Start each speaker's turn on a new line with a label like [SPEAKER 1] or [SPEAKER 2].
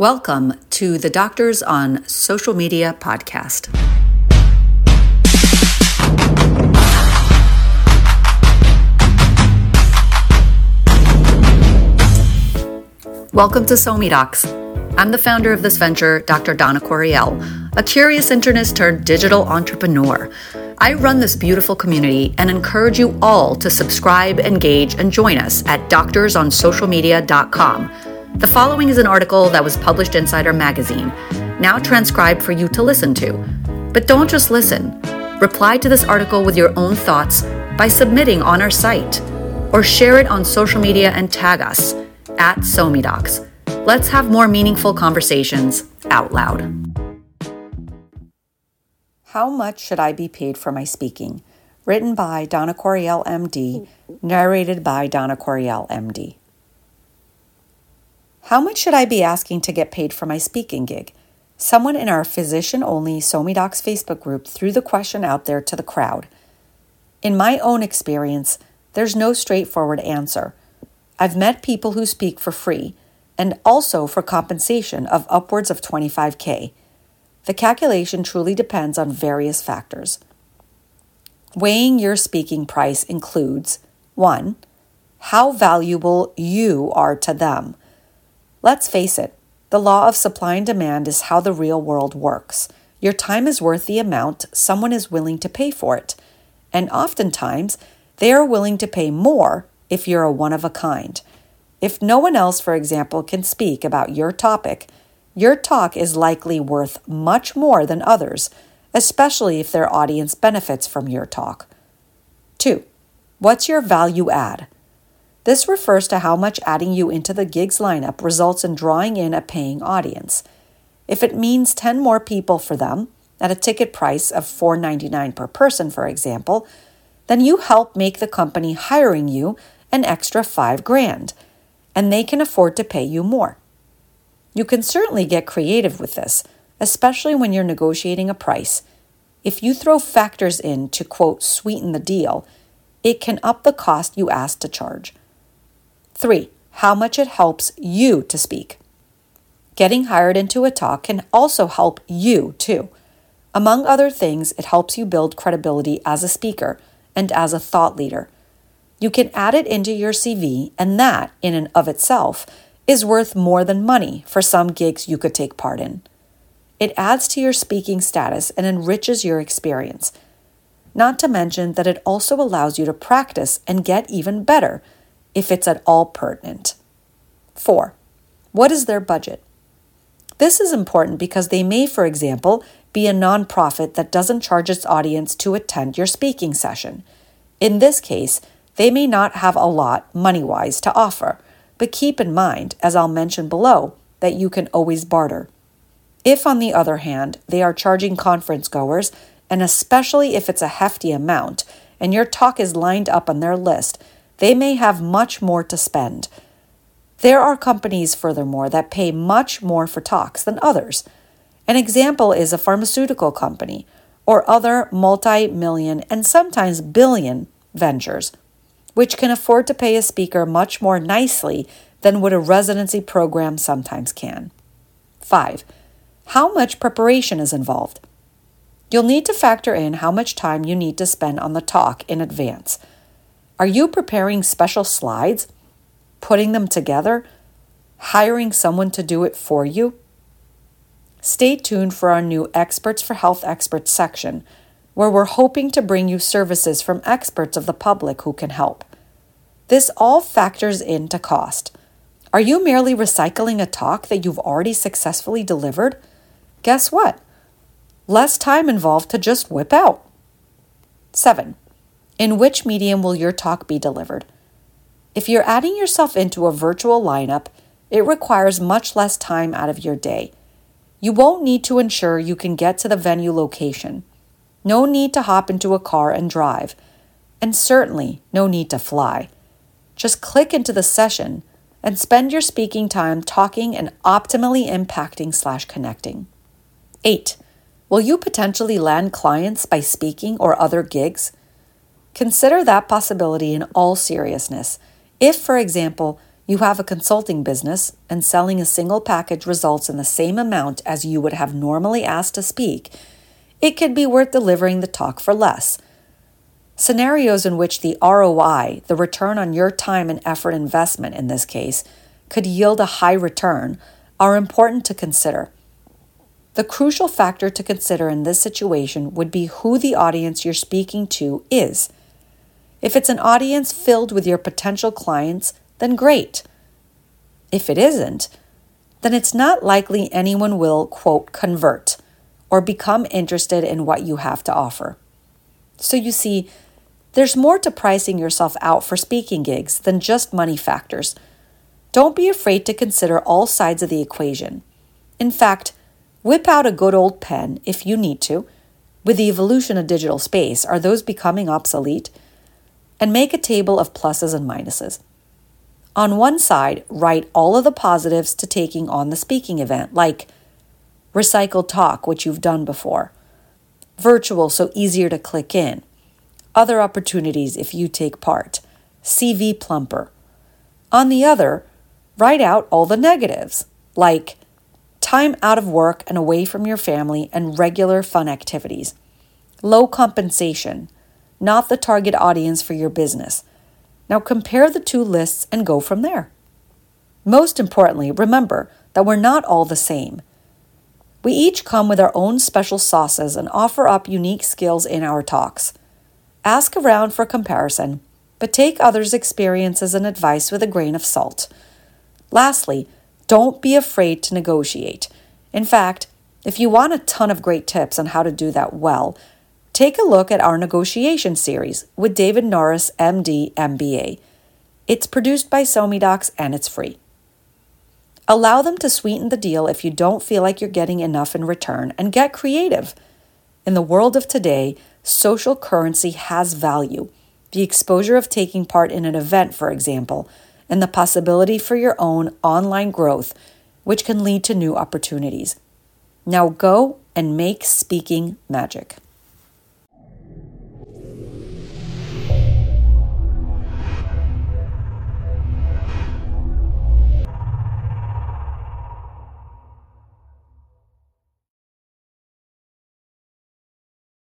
[SPEAKER 1] Welcome to the Doctors on Social Media podcast. Welcome to SoMeDocs. I'm the founder of this venture, Dr. Dana Corriel, a curious internist turned digital entrepreneur. I run this beautiful community and encourage you all to subscribe, engage, and join us at doctorsonsocialmedia.com the following is an article that was published inside our magazine, now transcribed for you to listen to. But don't just listen. Reply to this article with your own thoughts by submitting on our site or share it on social media and tag us at SoMeDocs. Let's have more meaningful conversations out loud. How much should I be paid for my speaking? Written by Dana Corriel, MD, narrated by Dana Corriel, MD. How much should I be asking to get paid for my speaking gig? Someone in our physician only SoMeDocs Facebook group threw the question out there to the crowd. In my own experience, there's no straightforward answer. I've met people who speak for free and also for compensation of upwards of 25K. The calculation truly depends on various factors. Weighing your speaking price includes 1. How valuable you are to them. Let's face it, the law of supply and demand is how the real world works. Your time is worth the amount someone is willing to pay for it. And oftentimes, they are willing to pay more if you're a one of a kind. If no one else, for example, can speak about your topic, your talk is likely worth much more than others, especially if their audience benefits from your talk. 2. What's your value add? This refers to how much adding you into the gigs lineup results in drawing in a paying audience. If it means 10 more people for them, at a ticket price of $4.99 per person, for example, then you help make the company hiring you an extra 5 grand, and they can afford to pay you more. You can certainly get creative with this, especially when you're negotiating a price. If you throw factors in to quote sweeten the deal, it can up the cost you ask to charge. Three, how much it helps you to speak. Getting hired into a talk can also help you too. Among other things, it helps you build credibility as a speaker and as a thought leader. You can add it into your CV, and that, in and of itself, is worth more than money for some gigs you could take part in. It adds to your speaking status and enriches your experience. Not to mention that it also allows you to practice and get even better if it's at all pertinent. 4. What is their budget? This is important because they may, for example, be a nonprofit that doesn't charge its audience to attend your speaking session. In this case, they may not have a lot money wise to offer, but keep in mind, as I'll mention below, that you can always barter. If, on the other hand, they are charging conference goers, and especially if it's a hefty amount, and your talk is lined up on their list, they may have much more to spend. There are companies, furthermore, that pay much more for talks than others. An example is a pharmaceutical company or other multi million and sometimes billion ventures, which can afford to pay a speaker much more nicely than what a residency program sometimes can. 5. How much preparation is involved? You'll need to factor in how much time you need to spend on the talk in advance. Are you preparing special slides, putting them together, hiring someone to do it for you? Stay tuned for our new Experts for Health Experts section, where we're hoping to bring you services from experts of the public who can help. This all factors into cost. Are you merely recycling a talk that you've already successfully delivered? Guess what? Less time involved to just whip out. 7. In which medium will your talk be delivered? If you're adding yourself into a virtual lineup, it requires much less time out of your day. You won't need to ensure you can get to the venue location. No need to hop into a car and drive. And certainly no need to fly. Just click into the session and spend your speaking time talking and optimally impacting slash connecting. 8. Will you potentially land clients by speaking or other gigs? Consider that possibility in all seriousness. If, for example, you have a consulting business and selling a single package results in the same amount as you would have normally asked to speak, it could be worth delivering the talk for less. Scenarios in which the ROI, the return on your time and effort investment in this case, could yield a high return are important to consider. The crucial factor to consider in this situation would be who the audience you're speaking to is. If it's an audience filled with your potential clients, then great. If it isn't, then it's not likely anyone will, quote, convert or become interested in what you have to offer. So you see, there's more to pricing yourself out for speaking gigs than just money factors. Don't be afraid to consider all sides of the equation. In fact, whip out a good old pen if you need to. With the evolution of digital space, are those becoming obsolete? And make a table of pluses and minuses. On one side, write all of the positives to taking on the speaking event, like recycled talk, which you've done before, virtual, so easier to click in, other opportunities if you take part, CV plumper. On the other, write out all the negatives, like time out of work and away from your family and regular fun activities, low compensation, not the target audience for your business now compare the two lists and go from there. Most importantly, remember that we're not all the same. We each come with our own special sauces and offer up unique skills in our talks. Ask around for comparison, but take others' experiences and advice with a grain of salt. Lastly, don't be afraid to negotiate. In fact, if you want a ton of great tips on how to do that well, take a look at our negotiation series with David Norris, MD, MBA. It's produced by SoMeDocs and it's free. Allow them to sweeten the deal if you don't feel like you're getting enough in return and get creative. In the world of today, social currency has value. The exposure of taking part in an event, for example, and the possibility for your own online growth, which can lead to new opportunities. Now go and make speaking magic.